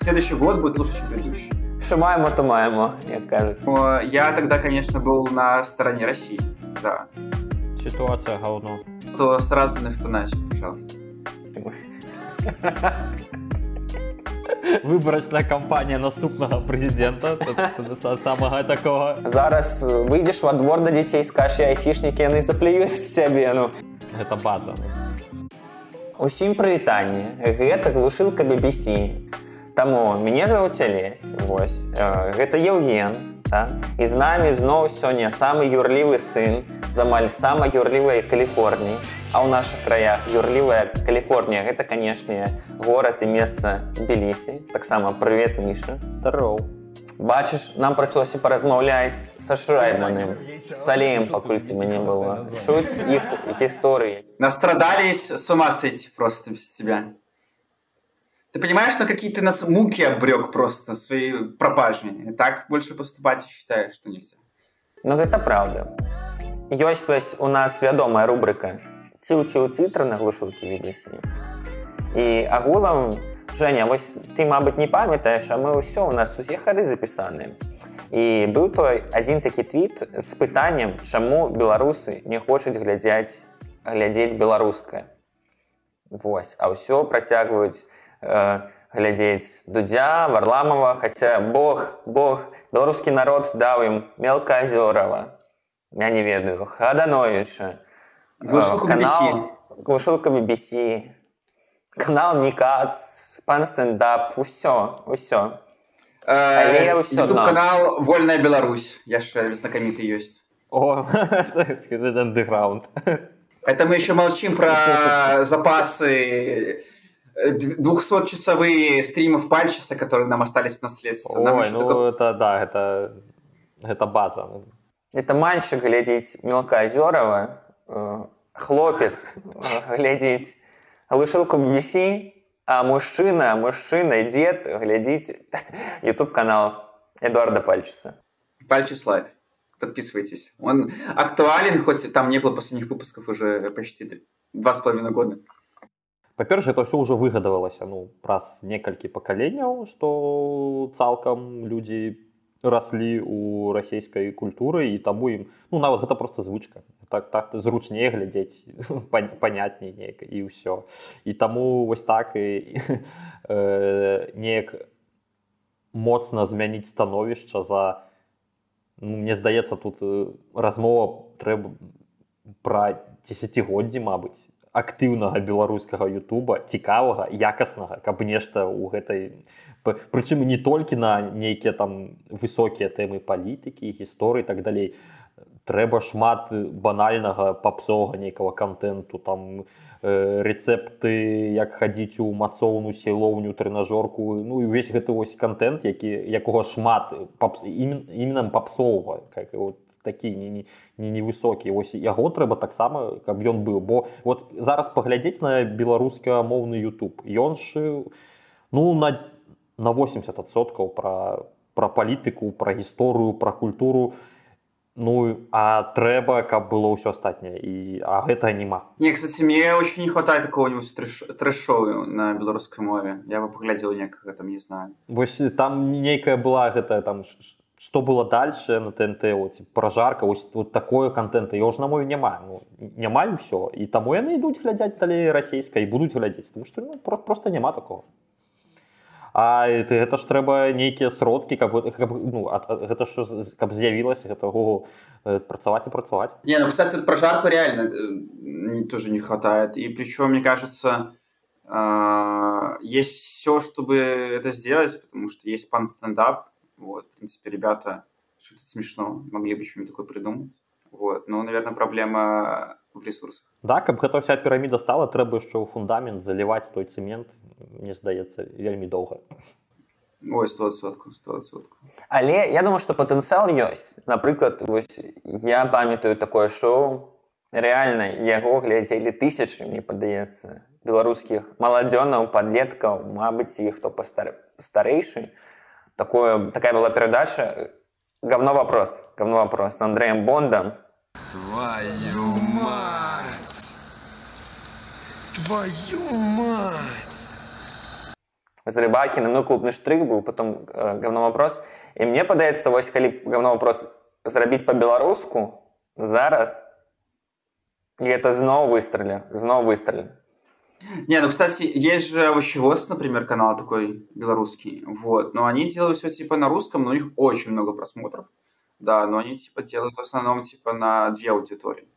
следующий год будет лучше, чем предыдущий. Що маємо, то маємо, як кажуть. Но я тогда, конечно, был на стороне России, да. Ситуація говно. То сразу на фотоначе, пожалуйста. Виборочна кампанія наступного президента. Тобто, са- Самого такого. Зараз е, вийдеш во двор до дітей, скажеш, я айтішники, вони заплюють себе. Ну. Гэта база. Усім прывітанне. Гэта глушылка BBC. Таму мяне зовут Алесь. Вось. Э, Гэта Еўген. Так? І з намі зноў сёння самы юрлівы сын з амаль самай юрлівай Каліфорніі. А ў нашых краях юрлівая Каліфорнія гэта, канешне, горад і месца Белісі. Таксама прывет Міша. Здоров. Бачыш, нам прыйшлося паразмаўляць са Шрайманым. З Алеем пакуль ці не было. Чуць іх гісторыі. Настрадались, с ума сойти просто без тебя. Ты понимаешь, на какие ты нас муки обрек просто на своей пропаже? И так больше поступать и считаешь, что нельзя. Ну гэта праўда. Ёсць вось у нас вядомая рубрыка ціў-ціў цытра на глушылкі BBC. І агулам Женя, вось ты, мабыць, не памятаеш, а мы ўсё у нас усе хады запісаны. І быў той адзін такі твіт з пытаннем, чаму беларусы не хочуць глядзяць глядзець беларускае. Вось, а ўсё працягваюць э, Глядзець дудзя варламова хаця Бог Бог беларускі народ даў ім мелказёрова я не ведаю хадановича BBC. глушылка BBC канал Нікац пан стендап усё усё Але ўсё канал Вольная Беларусь. Я же знакомитый есть. О, андеграунд. Это мы еще молчим про запасы 200-часовые стримов Пальчеса, которые нам остались в наследство. Нам Ой, ну только- это да, это, это база. это мальчик глядзець мелказёрова э, хлопец э, глядзець глушылку BBC а мужчына мужчына дзед глядзіць YouTube канал Эдуарда пальчыца Пальчес Лайв. Подписывайтесь. Он актуален, хоть там не было последних выпусков уже почти два с половиной года Па-першае это ўсё ўжо выгадавалася ну праз некалькі пакаленняў што цалкам людзі раслі у расійскай культуры і таму ім ну нават гэта просто звычка так так зручней глядзець пан- панятней неяк і ўсё і таму вось так і э, неяк моцна змяніць становішча за ну, мне здаецца тут э, размова трэба пра десятгоддзі мабыць Актыўнага беларускага Ютуба цікавага якаснага каб нешта ў гэтай прычым не толькі на нейкія там высокія тэмы палітыкі гісторыі так далей. Трэба шмат банальнага папсовага нейкага контенту там э, рэцэпты як хадзіць у мацоўну сілоўню трэнажорку ну і увесь гэты вось контент які якога шмат папс, імен, іменам папсовага как вот такі не, не, не невысокі ось яго трэба таксама каб ён быў бо вот зараз паглядзець на беларускамоўны YouTube ён ж ну на на 80соткаў пра пра палітыку пра гісторыю пра культуру. Ну а трэба каб было ўсё астатняе і а гэта няма Не, кстати, мне очень не хватает какого-нибудь трэш- трэш-шоу на белорусской мове. Я бы поглядел некого, там, не знаю. вось там нейкая была гэтая там ш- ш- што было дальше на ТНТ вот, пражарка ось вот такое контента я ж на мове няма ну, няма і ўсё і таму яны ідуць глядзяць далей расійскай і будуць глядзець тому што ну, про- просто няма такого А это, гэта ж трэба нейкія сродкі каб, каб ну, ад- ад- гэта ж з- каб з'явілася гэта го працаваць і працаваць Не, ну, кстати, вот про жарку реально э, н- тоже не хватает. И причем, мне кажется, а, есть все, чтобы это сделать, потому что есть пан-стендап. Вот, в принципе, ребята шутят смешно, могли бы что-нибудь такое придумать. Вот, но, наверное, проблема в ресурсах. Да, каб гэта вся піраміда стала трэба яшчэ ў фундамент заліваць той цэмент мне здаецца вельмі доўга Ой, 100 сотку, 100 сотку. але я думаю что патэнцыял ёсць напрыклад вось я памятаю такое шоу реально яго глядзелі тысячы мне падаецца беларускіх маладзёнаў подлеткаў Мабыць іх хто пастар... старэйшы такое такая была перадача говно вопрос говно вопрос с Андреем Бондом Твою мать! Твою мать! з рыбакіным ну клубны штрых быў потом э, говно вопрос і мне падаецца вось калі говно вопрос зрабіць по-беларуску зараз и это зноў выстреле зноў выстреле Не, ну, кстати, есть же Овощевоз, например, канал такой белорусский, вот, но они делают все типа на русском, но у них очень много просмотров, да, но они типа делают в основном типа на две аудитории.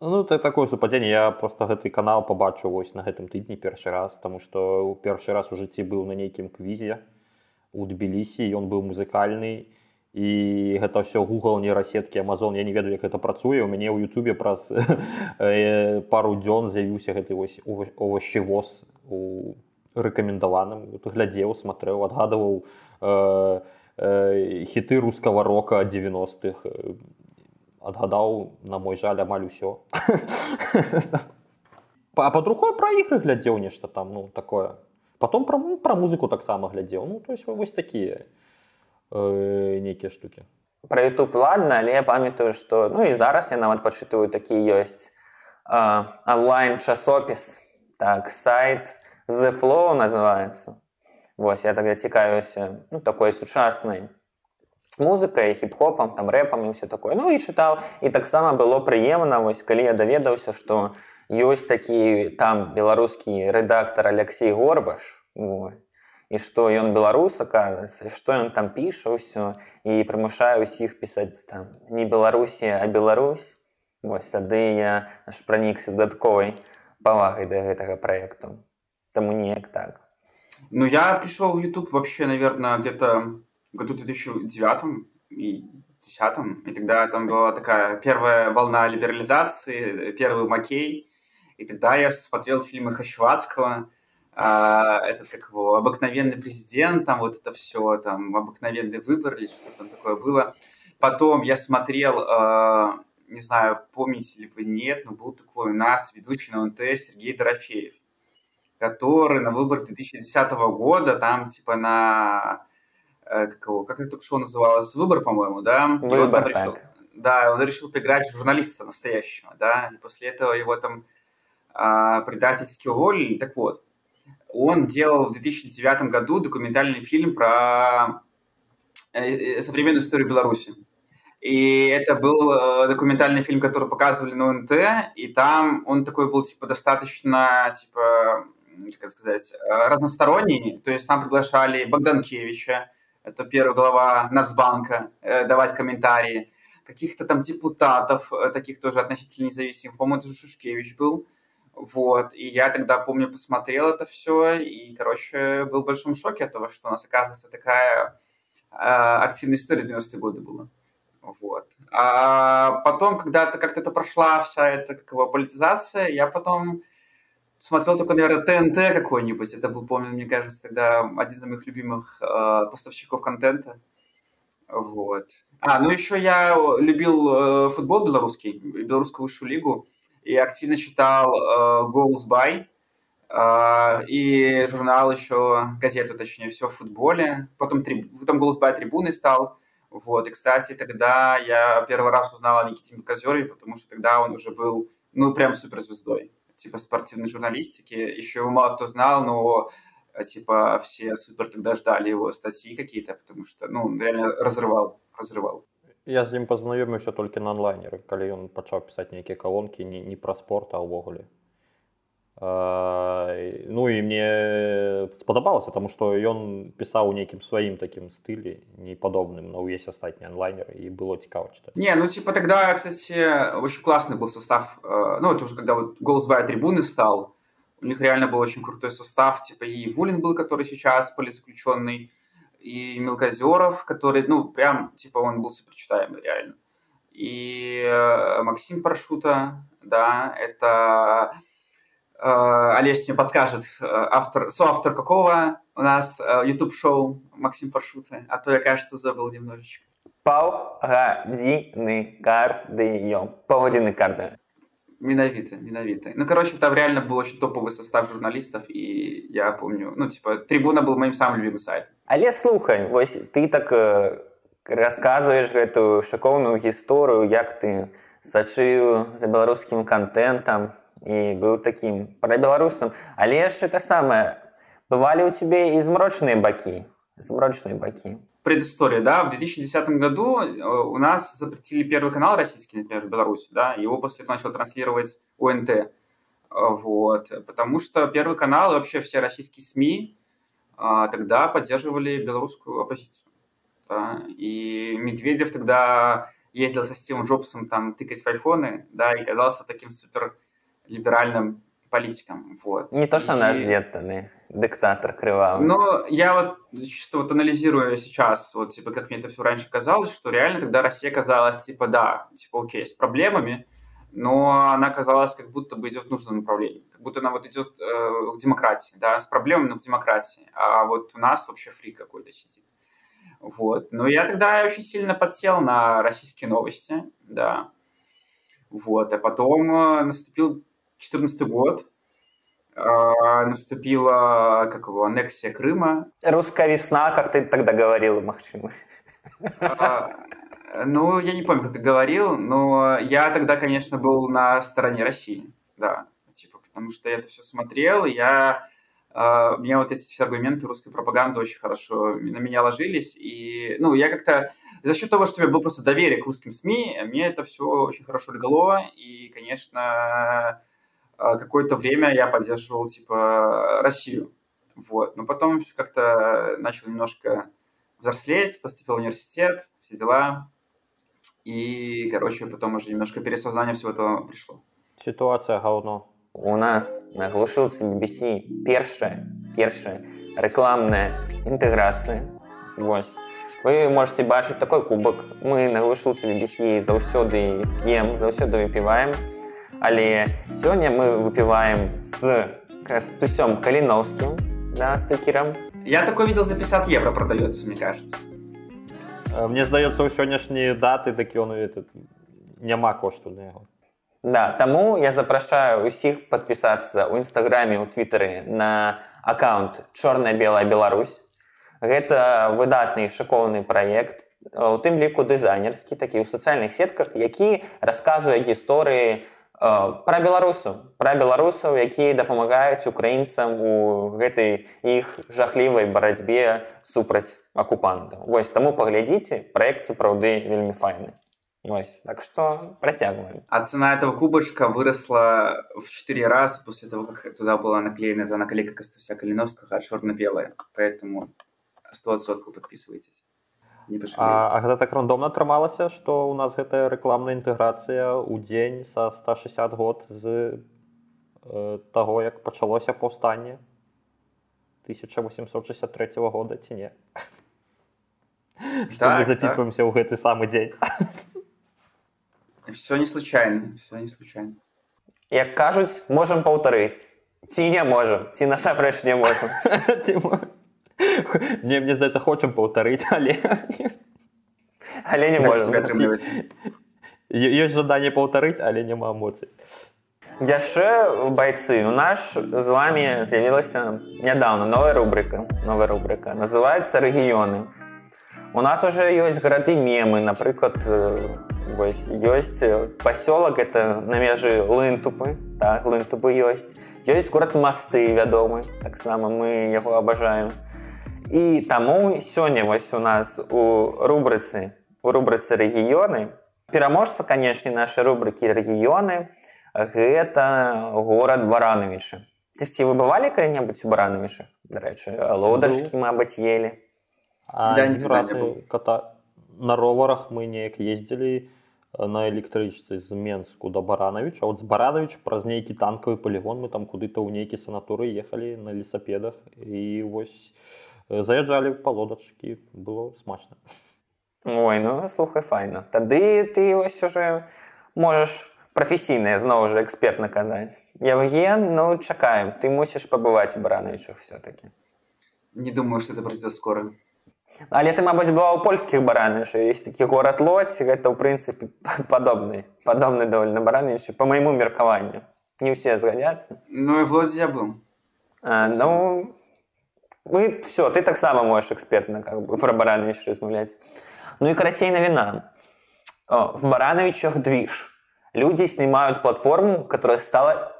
Ну это такое супадзенне я просто гэты канал побачыў вось на гэтым тыдні першы раз тому что у першы раз у жыцці быў на нейкім квізе у тбілісі ён быў музыкальны і гэта ўсё google нейрасеткі Amazon я не ведаю як гэта працуе у мяне ў Ютубе праз э, пару дзён з'явіўся гэты вось овощевоз у рэкамендаваным глядзеў смотрел адгадываў э, э, хіты рускага рока 90-х адгадаў на мой жаль амаль усё а па другой пра ігры глядзеў нешта там ну такое потом пра, ну, пра музыку таксама глядзеў ну то есть вось такія э, нейкія штукі про youtube ладно але я памятаю что ну і зараз я нават пачытываю такі ёсць э, онлайн часопіс так сайт the flow называется Вось я тогда цікаюся ну такой сучаснай музыкай хіп-хопам там рэпам і все такое ну і чытаў і таксама было прыемна вось калі я даведаўся что ёсць такі там беларускі рэдактор Алексей горбаш вот І што ён беларус аказваецца што ён там піша ўсё і прымушае ўсіх пісаць там не беларусі а Беларусь вось тады я аж пранікся дадатковай павагай да гэтага проекту таму неяк так. Ну я пришел в youtube вообще наверное где-то году 2009 и десятом, и тогда там была такая первая волна либерализации, первый Макей, и тогда я смотрел фильмы Хащевацкого, а, этот как его обыкновенный президент, там вот это все, там обыкновенный выбор или что там такое было. Потом я смотрел, э, не знаю, помните ли вы, нет, но был такой у нас ведущий на ОНТ Сергей Дорофеев, который на выборах 2010 года, там типа на, э, как, его, как это только шоу называлось, выбор, по-моему, да? Выбор, решил, так. Да, он решил поиграть в журналиста настоящего, да, и после этого его там э, предательски уволили. Так вот, он делал в 2009 году документальный фильм про э, э, современную историю Беларуси. И это был э, документальный фильм, который показывали на ОНТ, и там он такой был, типа, достаточно, типа, как сказать, разносторонний. То есть там приглашали Богданкевича, это первая глава Нацбанка, давать комментарии, каких-то там депутатов, таких тоже относительно независимых, по-моему, это Шушкевич был, вот, и я тогда, помню, посмотрел это все, и, короче, был в большом шоке от того, что у нас, оказывается, такая э, активная история 90-е годы была. Вот. А потом, когда -то, как-то это прошла вся эта как его, политизация, я потом смотрел только, наверное, ТНТ какой-нибудь. Это был, помню, мне кажется, тогда один из моих любимых э, поставщиков контента. Вот. А, ну еще я любил э, футбол белорусский, белорусскую высшую лигу и активно читал э, Goals By, э, и журнал еще, газету точнее, все в футболе. Потом, триб... потом Goals By трибуны стал. Вот, и, кстати, тогда я первый раз узнал о Никите Мелкозерове, потому что тогда он уже был, ну, прям суперзвездой, типа спортивной журналистики. Еще его мало кто знал, но типа все супер тогда ждали его статьи какие-то, потому что, ну, он реально разрывал, разрывал. Я з ім пазнаёміўся толькі на онлайнеры калі ён пачаў пісаць нейкія калонкі не, не пра спорт а ўвогуле ну і мне спадабалася тому что ён пісаў у нейкім сваім такім стылі не падобным на ўвесь астатні онлайнер і было цікава читать не ну типа тогда кстати очень классный был состав э, ну это уже когда вот голос бая трибуны стал у них реально был очень крутой состав типа и Вулин был который сейчас политзаключенный и Мелкозеров, который, ну, прям, типа, он был суперчитаемый, реально. И э, Максим Паршута, да, это э, Олесь мне подскажет, э, автор, соавтор какого у нас э, YouTube-шоу Максим Паршута, а то я, кажется, забыл немножечко. Паўгадзіны кардыё. Паўгадзіны карды. Менавіта, менавіта. Ну, короче, там реально был очень топовый состав журналистов, и я помню, ну, типа, Трибуна был моим самым любимым сайтом. Але слухай, вось ты так э, расказваеш гэтую шакоўную гісторыю, як ты сачыў за беларускім контентам і быў такім прабеларусам. Але яшчэ та самае, Бывали у тебя и змрочные баки? Змрочные баки. Предыстория, да, в 2010 году э, у нас запретили первый канал российский, например, в Беларуси, да, его после этого начал транслировать ОНТ, э, вот, потому что первый канал и вообще все российские СМИ а, тогда поддерживали белорусскую оппозицию, да, и Медведев тогда ездил со Стивом Джобсом там тыкать в айфоны, да, и казался таким супер либеральным политиком, вот. Не то, что и... наш дед, да, диктатор кривавый. Но я вот чисто вот анализируя сейчас, вот типа как мне это все раньше казалось, что реально тогда Россия казалась типа да, типа окей, с проблемами, но она казалась как будто бы идет в нужном направлении, как будто она вот идет э, к демократии, да, с проблемами, но к демократии, а вот у нас вообще фри какой-то сидит. Вот. Но я тогда очень сильно подсел на российские новости, да. Вот. А потом э, наступил 2014 год, наступила, как его, аннексия Крыма. Русская весна, как ты тогда говорил, Махчим. А, ну, я не помню, как я говорил, но я тогда, конечно, был на стороне России, да, типа, потому что я это все смотрел, и я Uh, мне вот эти все аргументы русской пропаганды очень хорошо на меня ложились. И, ну, я как-то за счет того, что у меня было просто доверие к русским СМИ, мне это все очень хорошо легло. И, конечно, а, какое-то время я поддерживал, типа, Россию. Вот. Но потом как-то начал немножко взрослеть, поступил в университет, все дела. И, короче, потом уже немножко пересознание всего этого пришло. Ситуация говно. У нас на глушилці BBC першая, першая рекламная інтэграцыя. Вось. Вы можете бачыць такой кубак. Мы на глушылцы BBC заўсёды ем, заўсёды выпіваем. Але сёння мы выпіваем з Кастусём Каліновскім, да, з тыкерам. Я такой видел за 50 евро продается, мне кажется. Мне здаецца, у сённяшнія даты такі он этот няма кошту на яго. Да, таму я запрашаю усіх падпісацца ў нстаграме ў твиттары на аккаунт чорная-белая Беларусь. Гэта выдатны шыкоўны праект, у тым ліку дызайнерскі, такі ў сацыяльных сетках, які расказвае гісторыі пра беларусу, пра беларусаў, якія дапамагаюць украінцам у гэтай іх жахлівай барацьбе супраць акупантаў. Вось таму паглядзіце, праект сапраўды вельмі файны. Ось, так что протягиваем. А цена этого кубочка выросла в 4 раза после того, как туда была наклеена эта наклейка Костуся Калиновского, черно-белая. Поэтому 100 сотку подписывайтесь. Не а, а гэта так рандомна атрымалася, што ў нас гэтая рэкламная інтэграцыя ў дзень са 160 год з э, таго, як пачалося паўстанне 1863 года ці не. Так, записываемся так. ў гэты самы дзень. Все не случайно, все не случайно. Як кажуць, можам паўтарыць. Ці не можам, ці насамрэч не можам. Не, мне здаецца, хочам паўтарыць, але але не можам ёсць жаданне паўтарыць, але няма эмоцый. Яшчэ байцы у наш з вами з'явілася нядаўна новая рубрика новая рубрика. Называется рэгіёны у нас уже ёсць гарады мемы. Напрыклад Вось ёсць пасёлак это на межы лынтупы. Так лынтупы ёсць ёсць горад масты вядомы таксама мы яго абажаем і таму сёння вось у нас у рубрыцы у рубрыцы рэгіёны пераможца канешне нашай рубрыкі рэгіёны гэта горад баранавічы ты ці выбывалі калі-небудзь у баранавічах дарэчы лодачкі мабыць ели да, ката на роварах мы неяк ездзілі на электрычцы з менску да баранавіч а от з баранавіч праз нейкі танкавы полигон мы там куды-то ў нейкі санаторы ехалі на лесапедах і вось заязджалі па лодачкі было смачна ой ну слухай файна тады ты вось уже можаш прафесійнае зноў жа эксперт наказаць Евген ну чакаем ты мусіш пабываць у баранавічах все-таки не думаю что это пройдет скоро Але ты мабыць была ў польскіх бараныш есть такі горад лоць гэта ў прынцыпе падобны падобны даволі на баранышы по майму меркаванню не ўсе згадзяцца Ну і в лодзе я быў а, ну мы все ты таксама можаш экспертна как бы пра баранович размаўляць Ну і карацей навіна О, в барановичах движ люди снимают платформу которая стала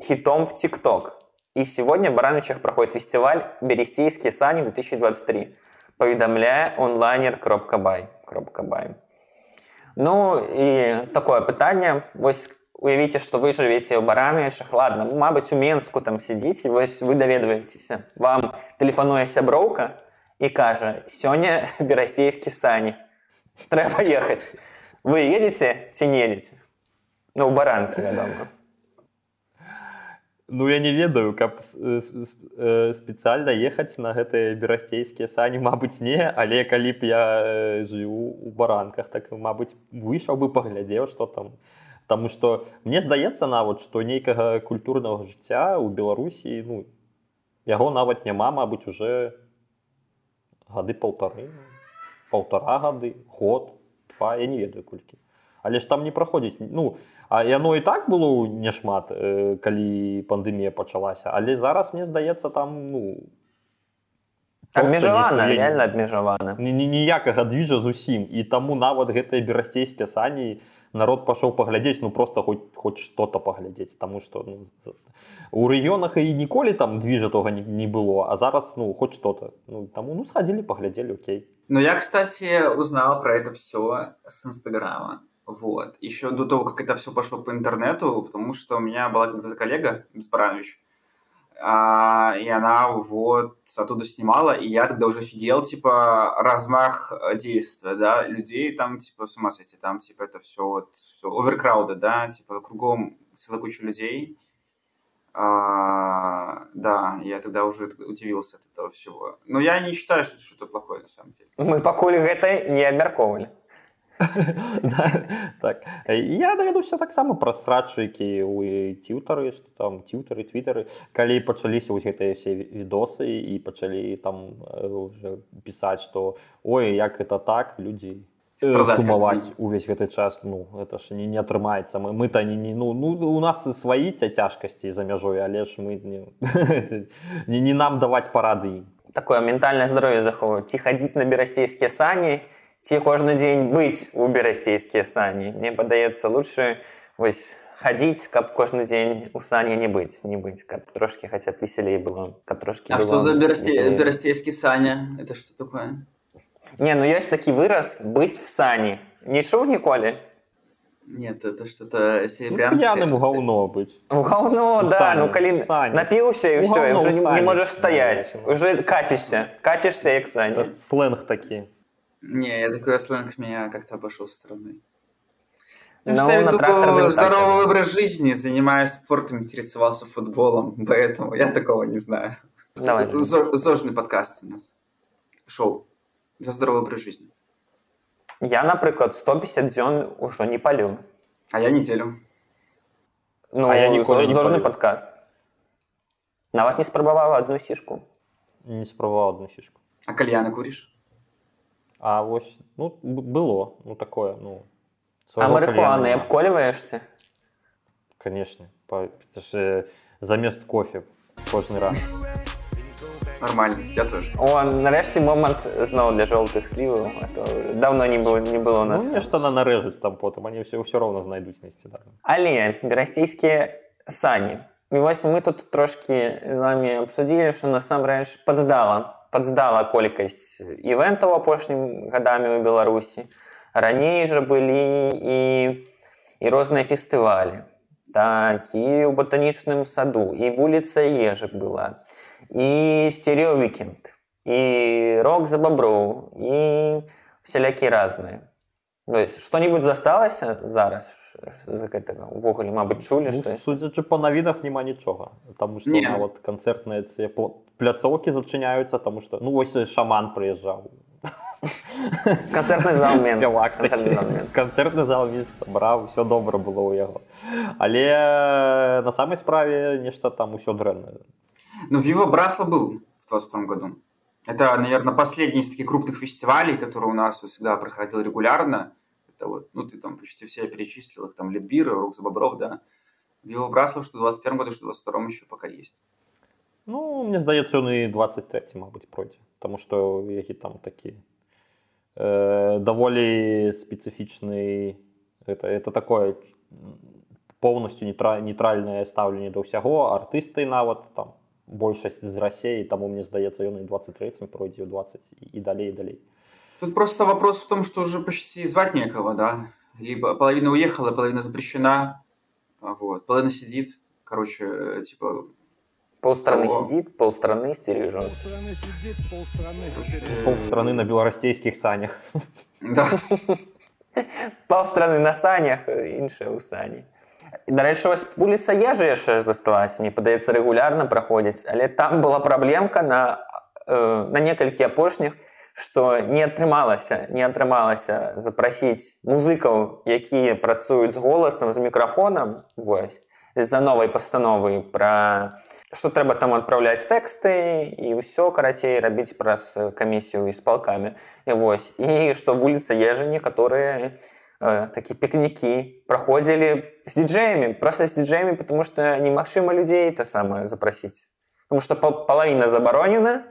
хитом в тикток И сегодня в Барановичах проходит фестиваль «Берестейские сани 2023», поведомляя онлайнер.бай. .бай. Ну і такое питання. Ось уявіце, што вы жывеце ў барамішах ладно Мабыць у Менску там сядзіце вось вы даведваецеся вам тэлефануе сяброўка і кажа сёння берасцейскі сані трэба ехаць вы едете ці не едете? Ну баранкі вядома Ну я не ведаю каб спецыяльна ехаць на гэтыя берасцейскія сані Мабыць не. Але калі б я жыву у баранках так Мабыць выйшаў бы паглядзеў что там Таму што мне здаецца нават што нейкага культурнага жыцця ў Беларусі ну яго нават няма Мабыць уже гады полторы полтора гады год два я не ведаю колькі але ж там не праходзіць ну А яно і так было няшмат э, калі пандемія пачалася але зараз мне здаецца там ну абмежавана реально абмежавана ніякага движа зусім і таму нават гэтыя берасцейскія сані народ пашоў паглядзець ну просто хоць хоць что-то паглядзець тому что ну, у рэгіёнах і ніколі там движа тога не, не было а зараз ну хоть что-то ну таму ну схадзілі паглядзелі Окей Ну я кстати узнал про это все с инстаграма Вот. Еще до того, как это все пошло по интернету, потому что у меня была когда-то коллега, Беспаранович, а, и она вот оттуда снимала, и я тогда уже офигел, типа, размах э, действия, да, людей там, типа, с ума сойти, там, типа, это все вот, все оверкрауды, да, типа, кругом целая куча людей, а, да, я тогда уже удивился от этого всего. Но я не считаю, что это что-то плохое, на самом деле. Мы покуль это не обмерковывали. так я даведуся таксама пра срачыкі у тютары што там тютары твітары калі пачаліся вось гэтыя все відосы і пачалі там уже пісаць што ой як это так людзі сумаваць увесь гэты час ну это ж не не атрымаецца мы мы то не не ну ну у нас сваі ця цяжкасці за мяжой але ж мы не, не, не нам даваць парады такое ментальнае здароўе захоўваць ці хадзіць на берасцейскія сані і ці кожны дзень быць у берасцейскія сані мне падаецца лучше вось хадзіць каб кожны дзень у сане не быць не быць каб трошки хаця весселей было каб трошки а что за берасцейскі саня это что такое не ну ёсць такі выраз быць в сане не чуў ніколі нет это что-то ну, гаўно быць гаўно да ну калі напіўся і все уже не можаш стаять уже кацішся кацішся як саня сленг такі Не, я такой сленг меня как-то обошел со стороны. Ну, что я такой здоровый образ жизни, занимаюсь спортом, интересовался футболом, поэтому я такого не знаю. Давай. Зожный подкаст у нас. Шоу. За здоровый образ жизни. Я, наприклад, 150 дзён уже не палю. А я неделю. Ну, а я ніколи не зожный подкаст. Нават не спрабаваў одну сішку. Не спрабаваў одну сішку. А кальяны куришь? А вось ну было ну такое ну а марихуаны абколіваешься конечно ж замест кофе кожны раз нормально я тоже о нарэшце момант зноў для жоўтых сліваў давно не было не было нас ну, нешта на нарэжуць там потым они все ўсё роўна знайдуць несці да. але берасцейскія сані і вось мы тут трошки з вами абсудзілі що насамрэч падздала падздала колькасць івентаў апошнім гадамі ў беларусі раней жа былі і і розныя фестывалі так і ў батанічным саду і вуліца ежак была і стереовікенд і рок за баброў і всялякі разныя что-нибудь засталася зараз за гэтага увогуле мабыць чулі што ну, судзячы па навінах няма нічога там што вот канцэртныя пляцоўкі зачыняюцца тому что ну вось шаман прыязджаў канцэртны зал канцэртны зал браў все добра было ў яго але на самой справе нешта там усё дрэннае ну віва брасла был в 20 году это наверное последний из таких крупных фестивалей которые у нас всегда проходил регулярно это вот ну ты там почти все перечислил их там литбир рук за бобров да виво брасла что в 21 году что в 22 еще пока есть Ну мне здаецца ён і 23 мабыць пройдзе Таму што які там такі э, даволі спецыфічны это, это такое поўнасцю нейтральнае стаўленне да ўсяго артысты нават там большасць з рассеі таму мне здаецца ён і 23 пройдзе ў 20 і далей далей Тут просто вопрос в том, что уже почти звать некого, да. Либо половина уехала, половина запрещена, а вот, половина сидит, короче, э, типа... Полстраны О. сидит, полстраны стережет. Полстраны сидит, полстраны стережет. паўстраны на беларусейскіх санях Да. Паўстраны на санях, іншыя ў сані. Дарэчы, вось вуліца ежы яшчэ засталася, мне падаецца рэгулярна праходзіць, але там была праблемка на, э, на некалькі апошніх, што не атрымалася, не атрымалася запрасіць музыкаў, якія працуюць з голасам з мікрафонам вось з-за новай пастановы пра што трэба там адпраўляць тэксты і ўсё карацей рабіць праз камісію і з палкамі і вось і што вуліца ежы некаторыя э, такі пікнікі праходзілі з дыджеямі просто з дыджеямі потому что немагчыма людзей та самае запрасіць потому что палавіна забаронена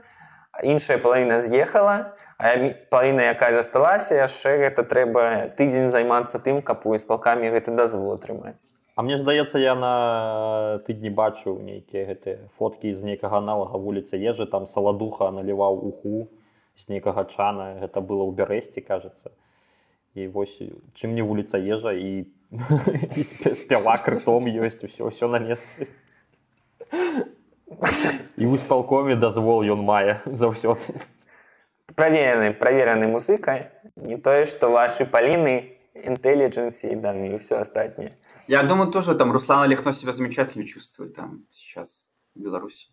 іншая палавіна з'ехала а палавіна якая засталася яшчэ гэта трэба тыдзень займацца тым каб у испалкамі гэты дазвол атрымаць. А мне здаецца я на тыдні бачыў нейкія гэтыя фоткі з нейкага аналага вуліцы. Ежы там саладуха наліваў уху з нейкага чана. Гэта было ў бярэсці кажется і вось чым не вуліца ежа і, і спявак ртом ёсць усё ўсё на месцы і ў спалкоме дазвол ён мае заўсёды праверены праверены музыкай не тое што вашы паліны інтэліджэнсі да і ўсё астатняе Я думаю, тоже там Руслан Лихно себя замечательно чувствует там сейчас в Беларуси.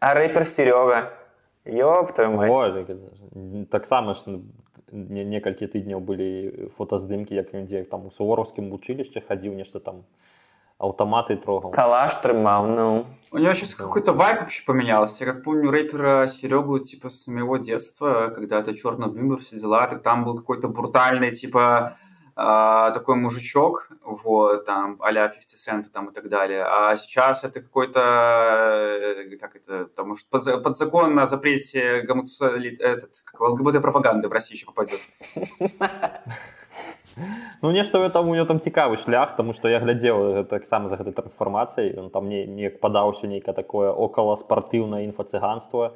а рэпер серёга ёб твою мать О, так, это- таксама ж ну, не, некалькі тыдняў былі фотаздымкі як ён дзе там у сувораўскім вучылішчы хадзіў нешта там аўтаматы трогаў калаш трымаў ну У него сейчас какой-то вайп вообще поменялся. Я как помню рэпера Серегу, типа, с моего детства, когда это черный бимбер, все дела, так там был какой-то брутальный, типа, а, такой мужичок, вот, там, а-ля 50 Cent там и так далее. А сейчас это какой-то, э, как это, потому что под, за- под закон о запрете гомосексуали- этот, как его, ЛГБТ-пропаганды в России еще попадет. Ну нешта ў там у него там цікавы шлях тому что я глядзеў таксама за гэтай трансфармацыяй ён там не неяк падаўся нейка такое около спартыўнае інфацыганства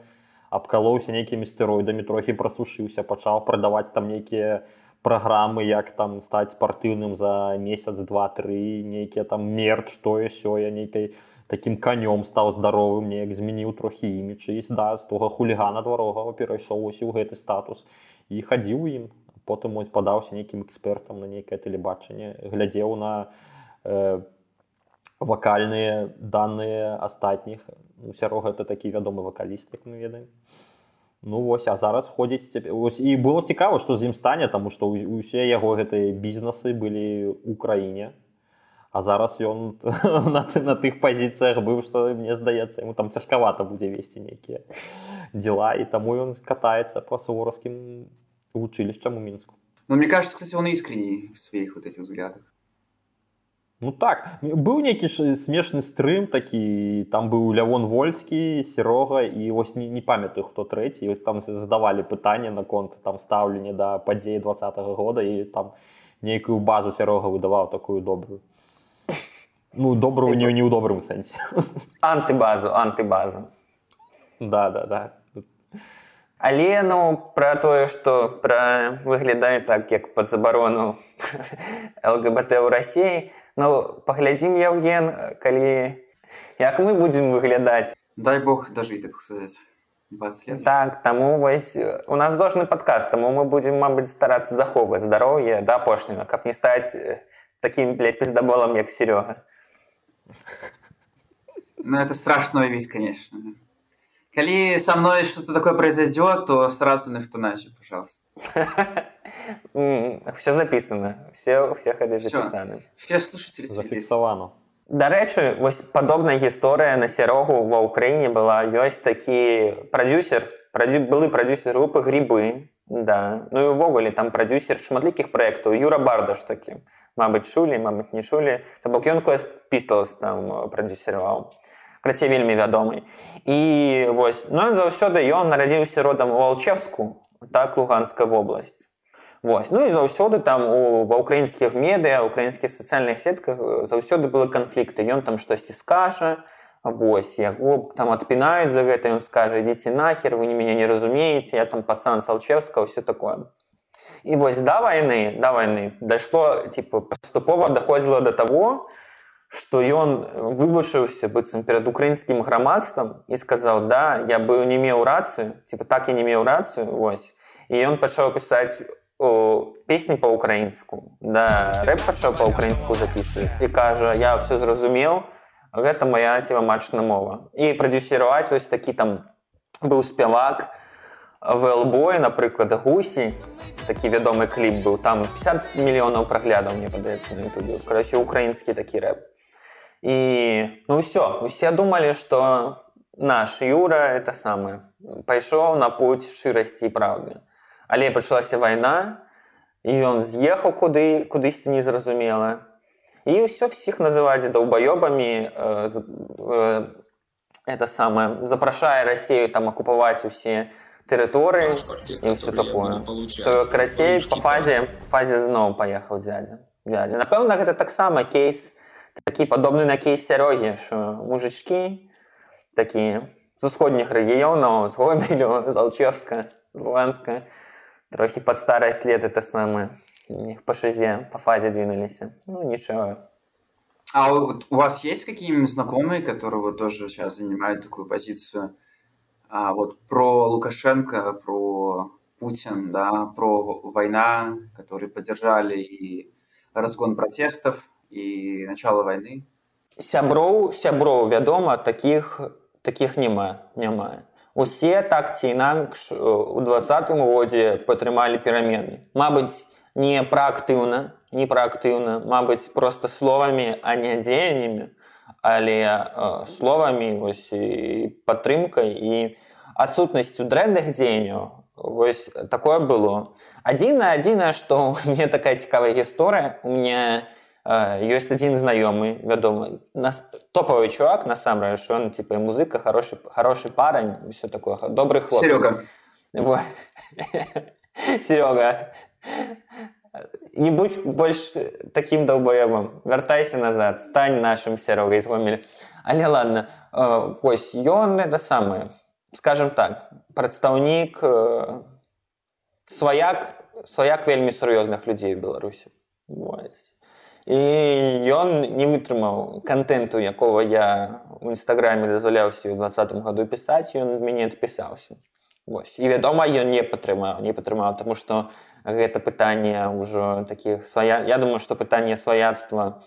абкалоўся нейкімі стэроідамі трохі прасушыўся пачаў прадаваць там нейкія праграмы як там стаць спартыўным за месяц два-тры нейкія там мерч тое сёе нейкай таким канём стаў здаровым неяк змяніў трохі імічы да з тога хулігана дварогава перайшоў ось у гэты статус і хадзіў ім потым ось падаўся нейкім экспертам на нейкае тэлебачанне глядзеў на э, вакальныя даныя астатніх ну, сярога это такі вядомы вакаліст як мы ведаем Ну вось а зараз ходзіць цяпер ось і было цікава што з ім стане таму што ў- усе яго гэтыя бізнесы былі ў краіне А зараз ён на, ты- на тых пазіцыях быў што мне здаецца яму там цяжкавата будзе весці нейкія дзела і таму ён катаецца па сувораўскім вучылішчам у мінску Но мне кажется, кстати, он искренний в своих вот этих взглядах. Ну так быў нейкі ж смешны стрым такі там быў лявон вольскі серога і вось не, не памятаю хто трэці і там задавалі пытанне наконт там стаўленне да падзеі двадцатого года і там нейкую базу сярога выдаваў такую добрую ну добрую не, не ў добрым сэнсе антыбазу антыбазу да да да Але ну пра тое што пра выглядае так як пад забарону лгбт ў рассіі ну паглядзім Яўген калі як мы будзем выглядаць Дай бог дожить, так сказать, 20 лет. так таму вось у нас должны падказ таму мы будзем мабыць старацца захоўваць здароўе да апошняга каб не стаць э, такім блядь, пиздаболам як серёга Ну, это страшная вещь, конечно. Коли со мной что-то такое произойдет, то сразу на эвтаназию, пожалуйста. все записано все все хады Всё. запісаны Все слушатели следите. зафіксавана Дарэчы вось падобная гісторыя на сярогу ва ўкраіне была ёсць такі прадюсер прадю... былы прадюсер групы грибы да ну і увогуле там прадюсер шматлікіх праектаў юра бардаш такі Мабыць чулі мабыць не чулі То бок ён квест пісталс там э, прадюсіраваў краце вельмі вядомы і вось ну ён заўсёды ён нарадзіўся родам у алчевску так луганская вобласць Вось. Ну і заўсёды там у, ва ўкраінскіх медыа, украінскіх сацыяльных сетках э, заўсёды былі канфлікты. Ён там штосьці скажа, Вось, яго там адпінаюць за гэта, ён скажа, ідзіце нахер, вы мяне не разумееце, я там пацан Салчевска, ўсё такое. І вось да вайны, да вайны дайшло типа паступова даходзіла да таго, што ён выбачыўся быццам перад украінскім грамадствам і сказаў: да, я быў не меў рацыю, типа так і не меў рацыю вось. І ён пачаў пісаць песні па-украінску. Да рэп пачаў па-украінску запісваць і кажа, я ўсё зразумеў, гэта моя ціва матчна мова і прадюсіраваць вось такі там быў спявак велбой напрыклад гусі такі вядомы кліп быў. Там 50 мільёнаў праглядаў мне падаецца на ютубе. Карасе украінскі такі рэп і ну ўсё усе думалі што наш юра это самае пайшоў на путь шчырасці і праўды але пачалася вайна і ён з'ехаў куды кудысьці незразумела и все всех называть долбоебами, э, э, это самое, запрашая Россию там оккупать все территории и все такое. То карацей по фазе фазе зноў поехал дядя. дядя. Напэўна, гэта таксама кейс такі падобны на кейс сярогі, що мужички такія з усходніх рэгіёнаў з гомелю, з Алчевска, Луганска, трохі пад старасць лет это самое по шизе, по фазе двинулись. Ну, ничего. А вот у вас есть какие-нибудь знакомые, которые вот тоже сейчас занимают такую позицию? А, вот про Лукашенко, про Путин, да, про война, которые поддержали и разгон протестов, и начало войны? Сяброў, сяброў, вядома, таких, таких няма, няма. Усе так ці інакш у двадцатым годзе падтрымалі перамены. Мабыць, не праактыўна не праактыўна Мабыць просто словамі а не дзеяннямі але э, словамі вось і падтрымкай і адсутнасцю дрэнных дзеянняў вось такое было адзінае адзінае што мне такая цікавая гісторыя у меня ёсць адзін знаёмы вядомы нас топавы чувак насамрэч он типа музыка хороший хороший парань все такое добрых хлоп Серега не будь больш таким долбоебам вяртайся назад стань нашим сярогай згомелі але ладно э, вось ён это самое скажем так прадстаўнік э, сваяк сваяк вельмі сур'ёзных людзей беларусі і ён не вытрымаў контенту якого я у нстаграме дазваляўся ў двадцатым году пісаць ён мяне адпісаўся Вось. і вядома ён не падтрымаў не падтрымаў тому что гэта пытанне ўжо таких свая я думаю что пытанне сваяцтва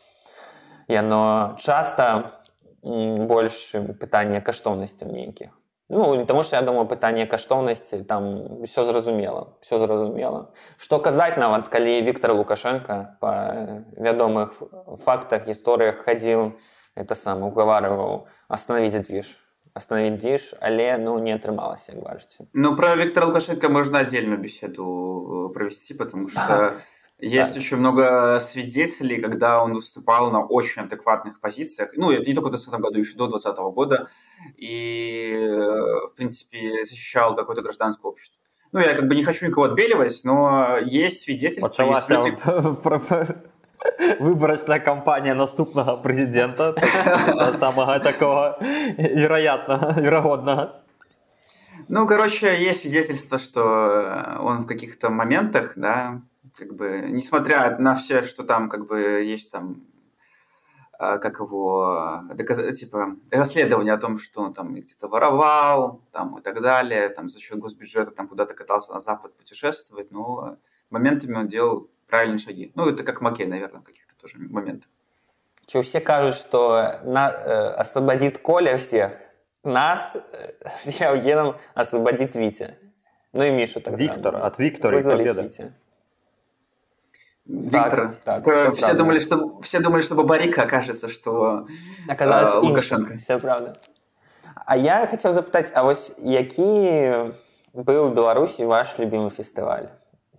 яно часта больш пытанне каштоўнасцяў нейкіх ну таму что я думаю пытанне каштоўнасці там все зразумела все зразумела что казаць нават калі Віктор лукашенко по вядомых фактах гісторыях хадзіў это сам угаварываў остановить движ остановить движ, але ну, не отрымалось, як бачите. Ну, про Виктора Лукашенко можно отдельную беседу э, провести, потому что да. Есть да. очень много свидетелей, когда он выступал на очень адекватных позициях. Ну, это не только в 2020 году, еще до 2020 года. И, э, в принципе, защищал какое-то гражданское общество. Ну, я как бы не хочу никого отбеливать, но есть свидетельства, есть люди... выбарачная кампанія наступнага прэзідэнта самага такого вероятно верагоднага ну короче есть свидетельство что он в каких-то моментах да как бы несмотря на все что там как бы есть там а, как его доказать типа расследование о том что он там где-то воровал там и так далее там за счет госбюджета там куда-то катался на запад путешествовать но моментами он делал правильные шаги. Ну, это как Маке, наверное, в каких-то тоже моментах. Че, все кажут, что на, э, освободит Коля всех, нас э, с Евгеном освободит Витя. Ну и Мишу тогда. Виктор, от Виктора и победа. Витя. Виктор. Так, так, все, думали, что, все думали, что Бабарика окажется, что Оказалось, э, Лукашенко. Все правда. А я хотел запытать, а вот какие был в Беларуси ваш любимый фестиваль?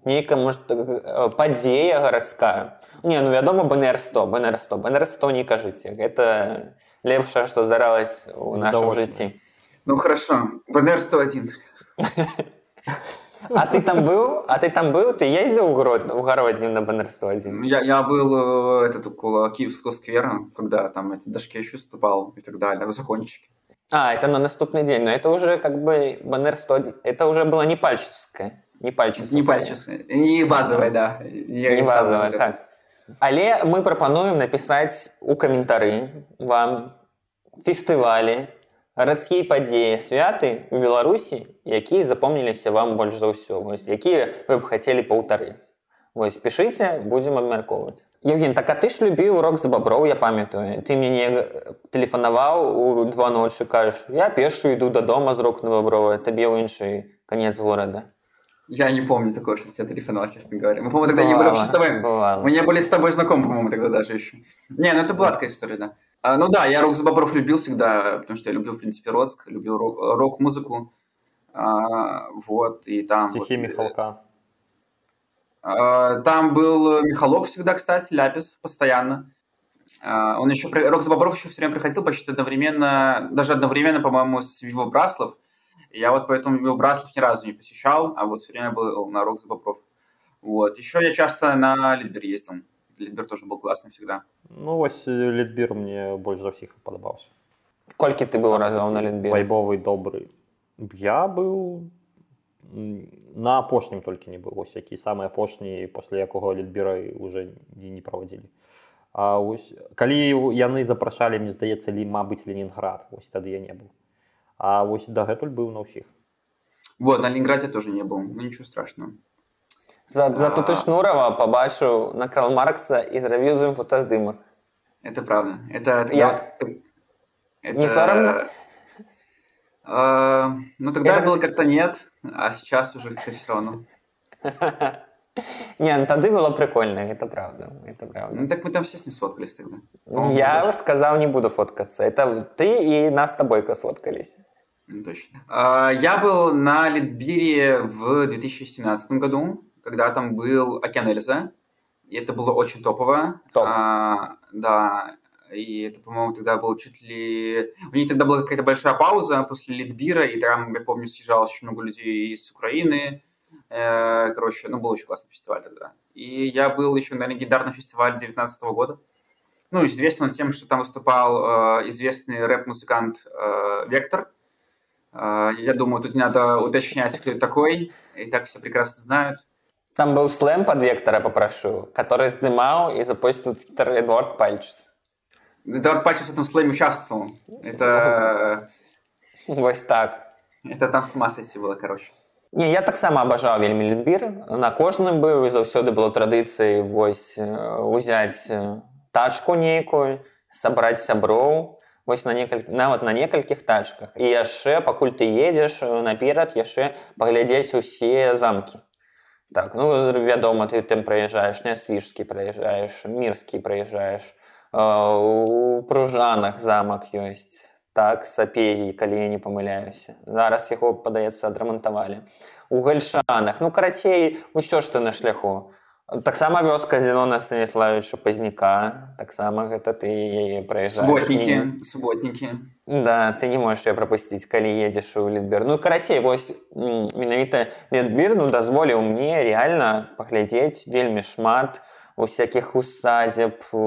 нейкая может э, падзея гарадская не ну вядома бнр 100 бнр 100 бнр 100 не кажыце это лепшае что здаралось у нашем жыцці ну хорошо бнр 101 А ты там был? А ты там был? Ты ездил в город, в Городню на Баннер 101? Я, я был э, этот, около Киевского сквера, когда там эти дошки еще выступал и так далее, в закончике. А, это на наступный день, но это уже как бы Баннер 101, это уже было не пальческое. Не пальческое. Не пальческое. Не базовое, да. Не базовое, так. Але мы прапануем напісаць у каментары вам фестывалі, гарадскія падзеі святы ў Беларусі, якія запомніліся вам больш за ўсё, вось, якія вы б хацелі паўтарыць. Вось пішыце, будзем абмяркоўваць. Евген, так а ты ж любіў урок з баброў, я памятаю. Ты мне тэлефанаваў у два ночы кажаш, я пешу іду дадому з рок на бабровы, табе ў іншы канец горада. Я не помню такого, что тебя телефонал, честно говоря. Мы, по-моему, тогда не были вообще с тобой. Бывало. Мы не были с тобой знакомы, по-моему, тогда даже еще. Не, ну это была такая история, да. А, ну да, я рок за бобров любил всегда, потому что я люблю, в принципе, рок, любил рок- рок-музыку. А, вот, и там... Стихи вот, Михалка. а, Там был Михалов всегда, кстати, Ляпис, постоянно. А, Он еще, при- Рок за Бобров еще все время приходил почти одновременно, даже одновременно, по-моему, с Виво Браслов. Я вот поэтому Виво Браслов ни разу не посещал, а вот все время был на Рок за Бобров. Вот. Еще я часто на Литбер ездил. Литбер тоже был классный всегда. Ну, вось Литбір мне больш за ўсіх падабаўся. Колькі ты быў разоў на Лінбіры? Вайбовы добры. Я быў м, на апошнім толькі не быў вось які самы апошні пасля якога літбіра уже не, праводзілі А вось калі яны запрашалі мне здаецца лі мабыць ленінград вось тады я не быў А вось дагэтуль быў на ўсіх Вот, на Ленинграде тоже не был, ну ничего страшного. За, зато ты А. Шнурова побачыў на Карл Маркса і зрабіў з ім фотаздымак. Это правда. Это тогда Я- вот- это- Не соромно? А, ну тогда Это- было как-то нет, а сейчас уже как-то все равно. Не, ну тады было прикольно, это правда, это правда. Ну так мы там все с ним сфоткались тогда. Я сказаў не буду фоткацца. Это ты і нас з табойка сфоткались. Ну, точно. А, Я был на Литбире в 2017 году, когда там был Океан Эльза. И это было очень топово. Топ. А, да. И это, по-моему, тогда был чуть ли... У них тогда была какая-то большая пауза после Литбира, и там, я помню, съезжалось очень много людей из Украины. Э, Короче, ну, был очень классный фестиваль тогда. И я был еще на легендарном фестивале 2019 года. Ну, известен тем, что там выступал э, известный рэп-музыкант э, Вектор. Э, Я думаю, тут не надо уточнять, кто это такой. И так все прекрасно знают. Там быў слэм пад вектара папрашу, который здымаў і запосціў твиттер Эдуард Пальчс. Эдуард Пачев в этом слэме участвовал. Это, Вось так. это там с ума сойти было, короче. Не, я таксама абажаў вельмі літбір. На кожным быў і заўсёды было традыцыяй вось э, узяць э, тачку нейкую, сабраць сяброў, вось на некалькі нават на некалькіх тачках і яшчэ пакуль ты едзеш э, наперад яшчэ паглядзець усе замкі так ну вядома ты там праязджаеш нясвіжскі праязджаеш мірскі праязджаеш э, у пружанах замак ёсць так сапегі калі я не памыляюся зараз яго падаецца адрамантавалі у гальшанах ну карацей усё што на шляху Таксама вёска зенона станіславіча пазняка таксама гэта ты яе праязджаеш Субботники, субботники. Да, ты не можаш я прапусціць, калі едзеш у Літбер. Ну карацей, вось менавіта Літбір ну, дазволіў мне рэальна паглядзець вельмі шмат усякіх усадзеб, э,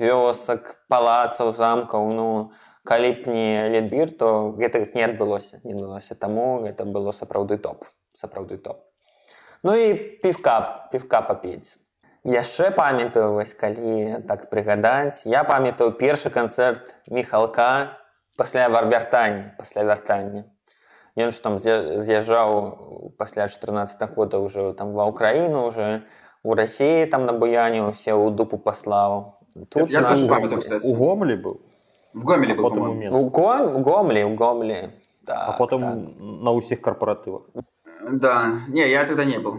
вёсак, палацаў, замкаў. Ну, калі б не Літбір, то гэта не адбылося, не адбылося. Таму гэта было сапраўды топ, сапраўды топ. Ну і півка, півка папіць. Яшчэ памятаю вось калі так прыгадаць я памятаю першы канцэрт міхалка пасля вяртання пасля вяртання Ён ж там з'я- з'язджаў пасля 14 года ўжо там ва ўкраіну уже у рассіі там на буяне усе ў дупу паслаў тут Я наш тоже быў. памятаю, кстати. у гомлі быў В Гомеле был, потым у по-моему. Мінску. у Гом- гомлі у гомлі так, а потым так. на ўсіх карпаратывах Да, не, я тогда не был.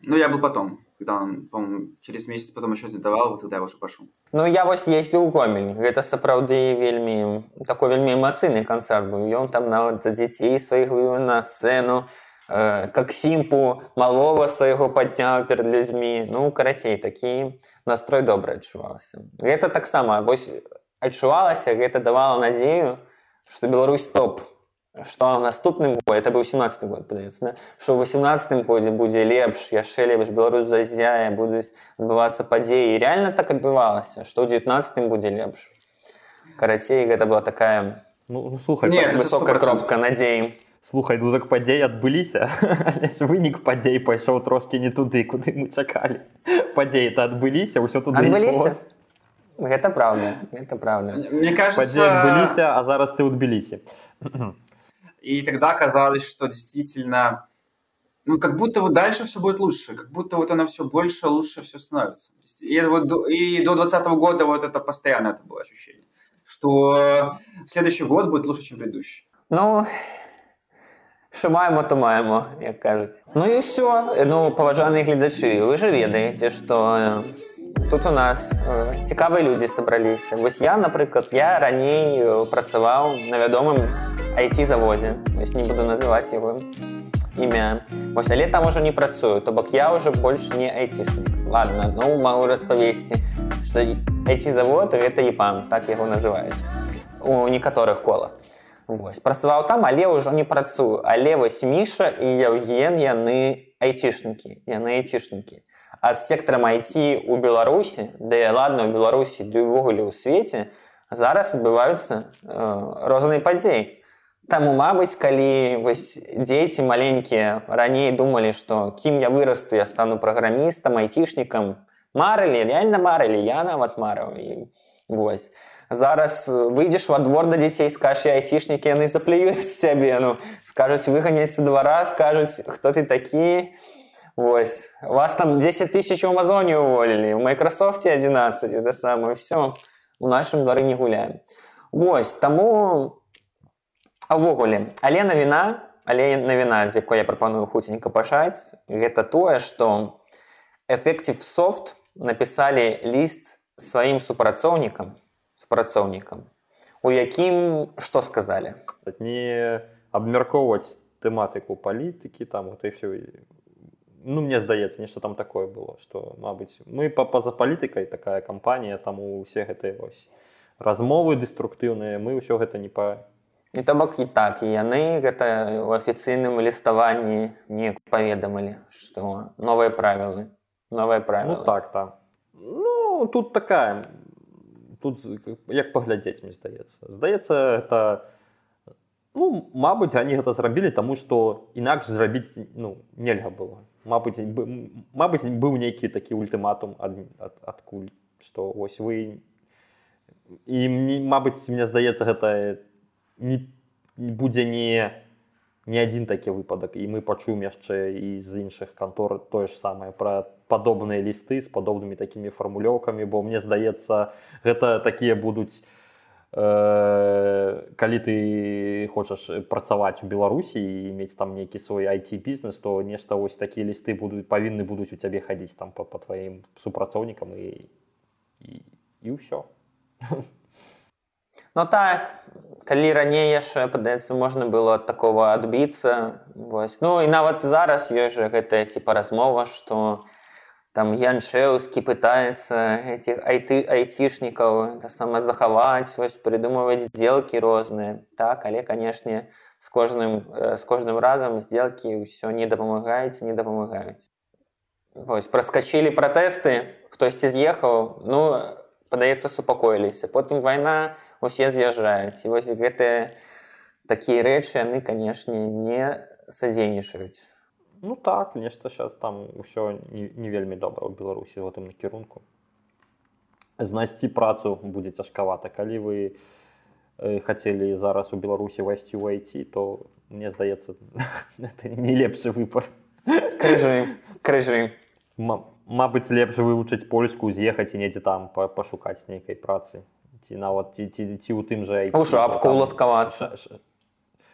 Ну, я был потом, когда он, по-моему, через месяц потом еще задавал, вот тогда я уже пошел. Ну я вось ездзіў у гомель. Гэта сапраўды вельмі такой вельмі эмацыйны канцэрт быў ён там нават за дзяцей сваіх вывеў на сцэну э, как сімпу малого свайго падняў перад людзьмі ну карацей такі настрой добры адчуваўся гэта таксама вось адчувалася гэта давала надзею што Беларусь топ што ў наступным годзе это быў 17 год падаецца да? што ў 18 годзе будзе лепш яшчэ лепш Беларусь зазяе будуць адбывацца падзеі реально так адбывалася што ў 19 будзе лепш карацей гэта была такая Ну, ну слухай, Нет, так, это высокая 100%. кропка надзеі слухай, ну так падзеі адбыліся, але ж вынік падзей пайшоў трошкі не туды, куды мы чакалі. Падзеі-то адбыліся, ўсё туды адбыліся гэта правда гэта правда Мне Падзеі кажется, адбыліся, а зараз ты ў Тбілісі. и тогда казалось, что действительно, ну, как будто вот дальше все будет лучше, как будто вот оно все больше, лучше все становится. И, это вот до, и до 2020 года вот это постоянно это было ощущение, что следующий год будет лучше, чем предыдущий. Ну, що маємо, то маємо, як кажуть. Ну і все. Ну, поважані глядачі, ви ж ведаєте, що е, тут у нас е, цікаві люди зібралися. Ось я, наприклад, я раней е, працював на відомому IT-заводі. Ось не буду називати його ім'я. Ось, але там уже не працюю, то бок я уже больше не айтишник. Ладно, ну могу розповісти, що IT-завод – гэта ЕПАМ, так його називають у некаторых колах. Вось. Працаваў там, але ўжо не працую. Але вось Міша і Яўген яны айцішнікі, яны айцішнікі. А з сектарам IT у Беларусі, да і ладно у Беларусі, ды ўвогуле ў свеце зараз адбываюцца э, розныя падзеі. Таму мабыць, калі вось дзеці маленькія раней думалі, што кім я вырасту, я стану праграмістам, айцішнікам, марылі, реально марылі, я нават марыў. І вось. Зараз выйдзеш во двор да дзяцей скажаш айцішнікі яны заплююць сябе ну скажуць выганяць двара скажуць хто ты такі Вось вас там 10 тысяч у Амазоне уволілі у Майкрасофте 11 это самое все у нашым двары не гуляем Вось таму увогуле але навіна але навіна з якой я прапаную хуценька пашаць гэта тое што эфектив софт напісалі ліст сваім супрацоўнікам супрацоўнікам у якім што сказалі Не абмяркоўваць тэматыку палітыкі там вот і все. Ну мне здаецца, нешта там такое было, што мабыць, мы па па-за палітыкай такая кампанія, там усе гэтыя вось размовы дэструктыўныя, мы ўсё гэта не па і то бок і так і яны гэта ў афіцыйным ліставанні неяк паведамілі што новыя правілы новыя правілы Ну так там. Ну тут такая тут з- як паглядзець мне здаецца. Здаецца это ну мабыць они гэта зрабілі таму што інакш зрабіць ну нельга было. Мабыць мабыць быў нейкі такі ультыматум ад, ад, адкуль што ось вы і мне мабыць мне здаецца гэта не не будзе не не адзін такі выпадак і мы пачуем яшчэ і з іншых кантор тое ж самае пра падобныя лісты з падобнымі такімі фармулёўкамі бо мне здаецца гэта такія будуць калі ты хочаш працаваць у беларусі і мець там нейкі свой IT бізнес то нешта вось такія лісты будуць павінны будуць у цябе хадзіць там па, па тваім супрацоўнікам і і, і ўсё Ну так калі раней яшчэ падаецца можна было ад такого адбіцца вось ну і нават зараз ёсць жа гэтая типа размова што там яншэўскі пытаецца этих айты айцішнікаў сама захаваць вось прыдумваць сделкі розныя так але канешне з кожным э, з кожным разам сделкі ўсё не дапамагаюць не дапамагаюць Вось праскачылі пратэсты хтосьці з'ехаў ну падаецца супакоіліся потым вайна усе з'язджаюць і вось гэтыя такія рэчы яны канешне не садзейнічаюць Ну так нешта сейчас там ўсё не, не вельмі добра ў беларусі у гэтым накірунку знайсці працу будзе цяжкавата калі вы э, хацелі зараз у беларусі ўвайсці ў IT то мне здаецца это не лепшы выбор крыжы крыжы Ма- Мабыць лепш вывучыць польску з'ехаць і недзе там па- пашукаць нейкай працы ці нават ці, ці, ці ў тым жа IT, у шапку бо там уладкавацца ша- ша- ш-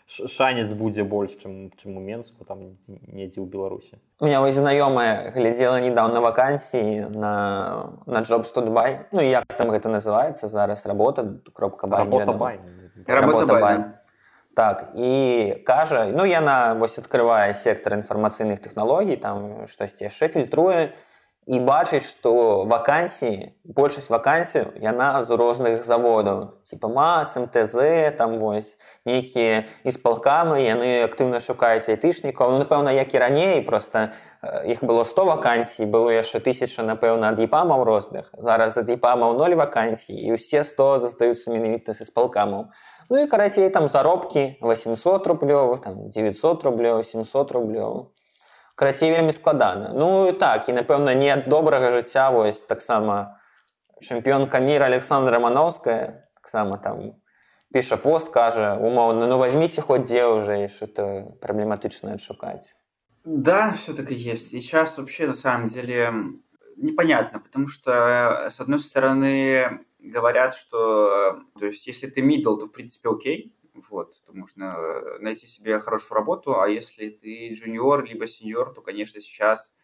шанец будзе больш чым чым у менску там недзе- недзе ў беларусі У меня вось знаёмая глядзела недавно вакансіі на на джобс Дубай Ну як там гэта называецца зараз работа кропка бай, работа невядома. бай Работа Работа бай. бай. Так і кажа ну яна вось адкрывае сектор інфармацыйных тэхналогій там штосьці яшчэ фільтруе і бачыць што вакансіі большасць вакансію яна з розных заводаў типа мас мтз там вось нейкія испалкамы яны актыўна шукаюць айтышнікаў ну, напэўна як і раней просто іх было 100 вакансій было яшчэ тысяча напэўна ад іпамаў розных зараз ад іпамаў 0 вакансій і ўсе 100 застаюцца менавіта з испалкамаў ну і карацей там заробкі 800 рублёвых там 900 рублёў 700 рублёў карацей вельмі складана ну і так і напэўна не ад добрага жыцця вось таксама чэмпіёнка мира александра мановская таксама там піша пост кажа умоўна ну возьмите хоть дзе уже что-то праблематычна адшукаць Да, все так и есть. Сейчас вообще на самом деле непонятно, потому что с одной стороны говорят, что то есть если ты middle, то в принципе окей, вот, то можно найти себе хорошую работу, а если ты джуниор либо сеньор, то, конечно, сейчас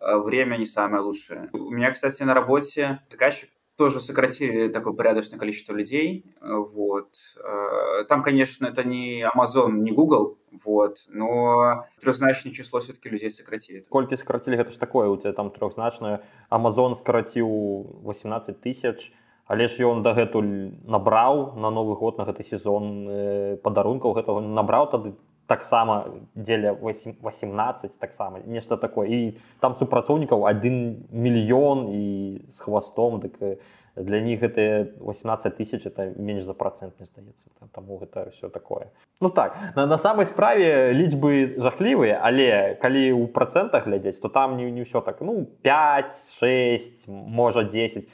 э, время не самое лучшее. У меня, кстати, на работе заказчик тоже сократили такое порядочное количество людей, э, вот. Э, там, конечно, это не Amazon, не Google, вот, но трехзначное число все-таки людей сократили. Колькі скарацілі гэта ж такое у тебя там трохзначнае Amazon скараціў 18 тысяч але ж ён дагэтуль набраў на новы год на гэты сезон э, падарункаў гэтага набраў тады таксама дзеля 8 18 таксама нешта такое і там супрацоўнікаў один мільён і з хвастом дык э, для них гэта 18 тысяч это менш за процент не здаецца таму гэта все такое. Ну так на, на самай справе лічбы жахлівыя але калі ў процентах глядзець то там не не ўсё так. Ну 5 6 можа 10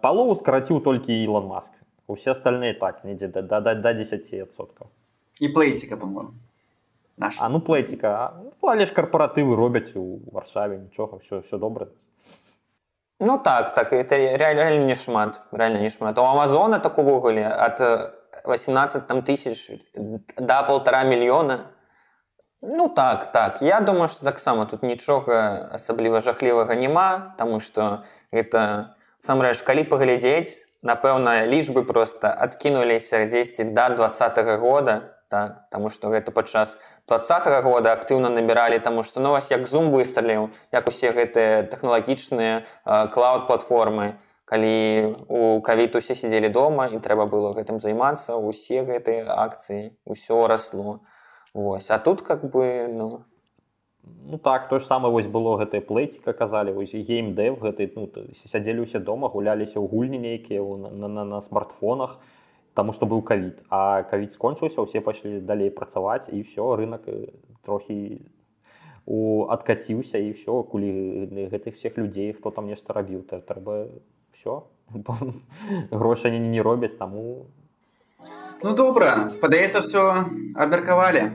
палову скараціў толькі Ілон Маск. Усе остальные так недзе да, да, да, да 10соткаў і плейсіка по-моему. А ну плейціка ну, але ж карпаратывы робяць у варшаве нічога все все добра Ну так так это реально не шмат реально не шмат у Амазона так увогуле от 18 там тысяч до полтора мільёна Ну так так я думаю что таксама тут нічога асабліва жахлівага няма тому что это самрэч калі паглядзець напэўна лічбы просто адкінуліся 10 до двадцатого года так тому что гэта падчас двадцатого года актыўна набіралі таму что ну вас як зум высталіў як усе гэтыя тэхналагічныя клауд платформы калі у кавід усе сидзелі дома і трэба было гэтым займацца усе гэтыя акцыі ўсё расло Вось а тут как бы ну Ну так то ж самае вось было гэтая плейціка казалі вось геймдэв гэты ну, сядзелі ўсе дома гуляліся ў гульні нейкія на, на, на, на смартфонах таму што быў кавід а кавід скончыўся ўсе пайшлі далей працаваць і все рынок э, трохі у адкаціўся і все кулі гэтых всех людзей хто там нешта рабіў то трэба все грошы не, не робяць таму Ну добра падаецца все абмеркавалі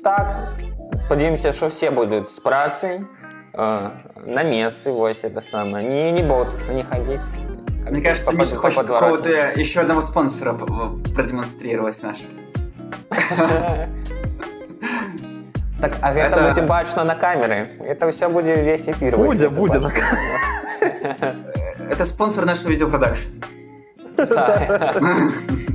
так спадзяемся что все будуць з працай э, на месцы вось это самое не не ботацца не хадзіць мне кажется Миша хочет какого-то еще одного спонсора продемонстрировать наш так а гэта это... будзе бачна на камеры это все будзе весь эфир будзе будзе это спонсор нашего видеопродакшн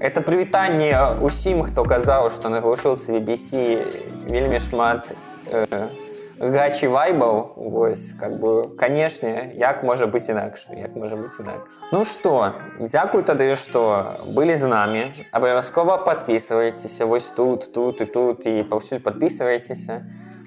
Это прывітанне ўсім, хто казаў, што наглушыўся BBC вельмі шмат э, гачі вайбаў вось как бы канешне як можа быць інакш як можа быць інакш Ну што дзякуй тады што былі з намі абавязкова подписывайтеся вось тут тут і тут і паўсюль подписывайтеся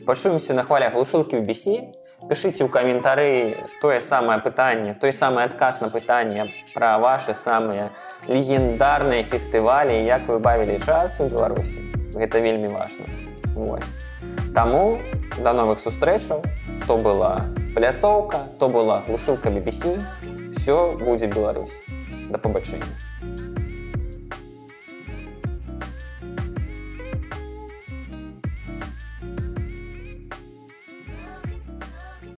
пашуемся на хвалях глушылкі в BC пішыце ў каментары тое самае пытанне той самы адказ на пытанне пра ваши самыя легендарныя фестывалі як вы бавілі час у беларусі гэта вельмі важно Таму да новых сустрэчаў то была пляцоўка то была глушылка BBC все будзе Беларусь да пабачэння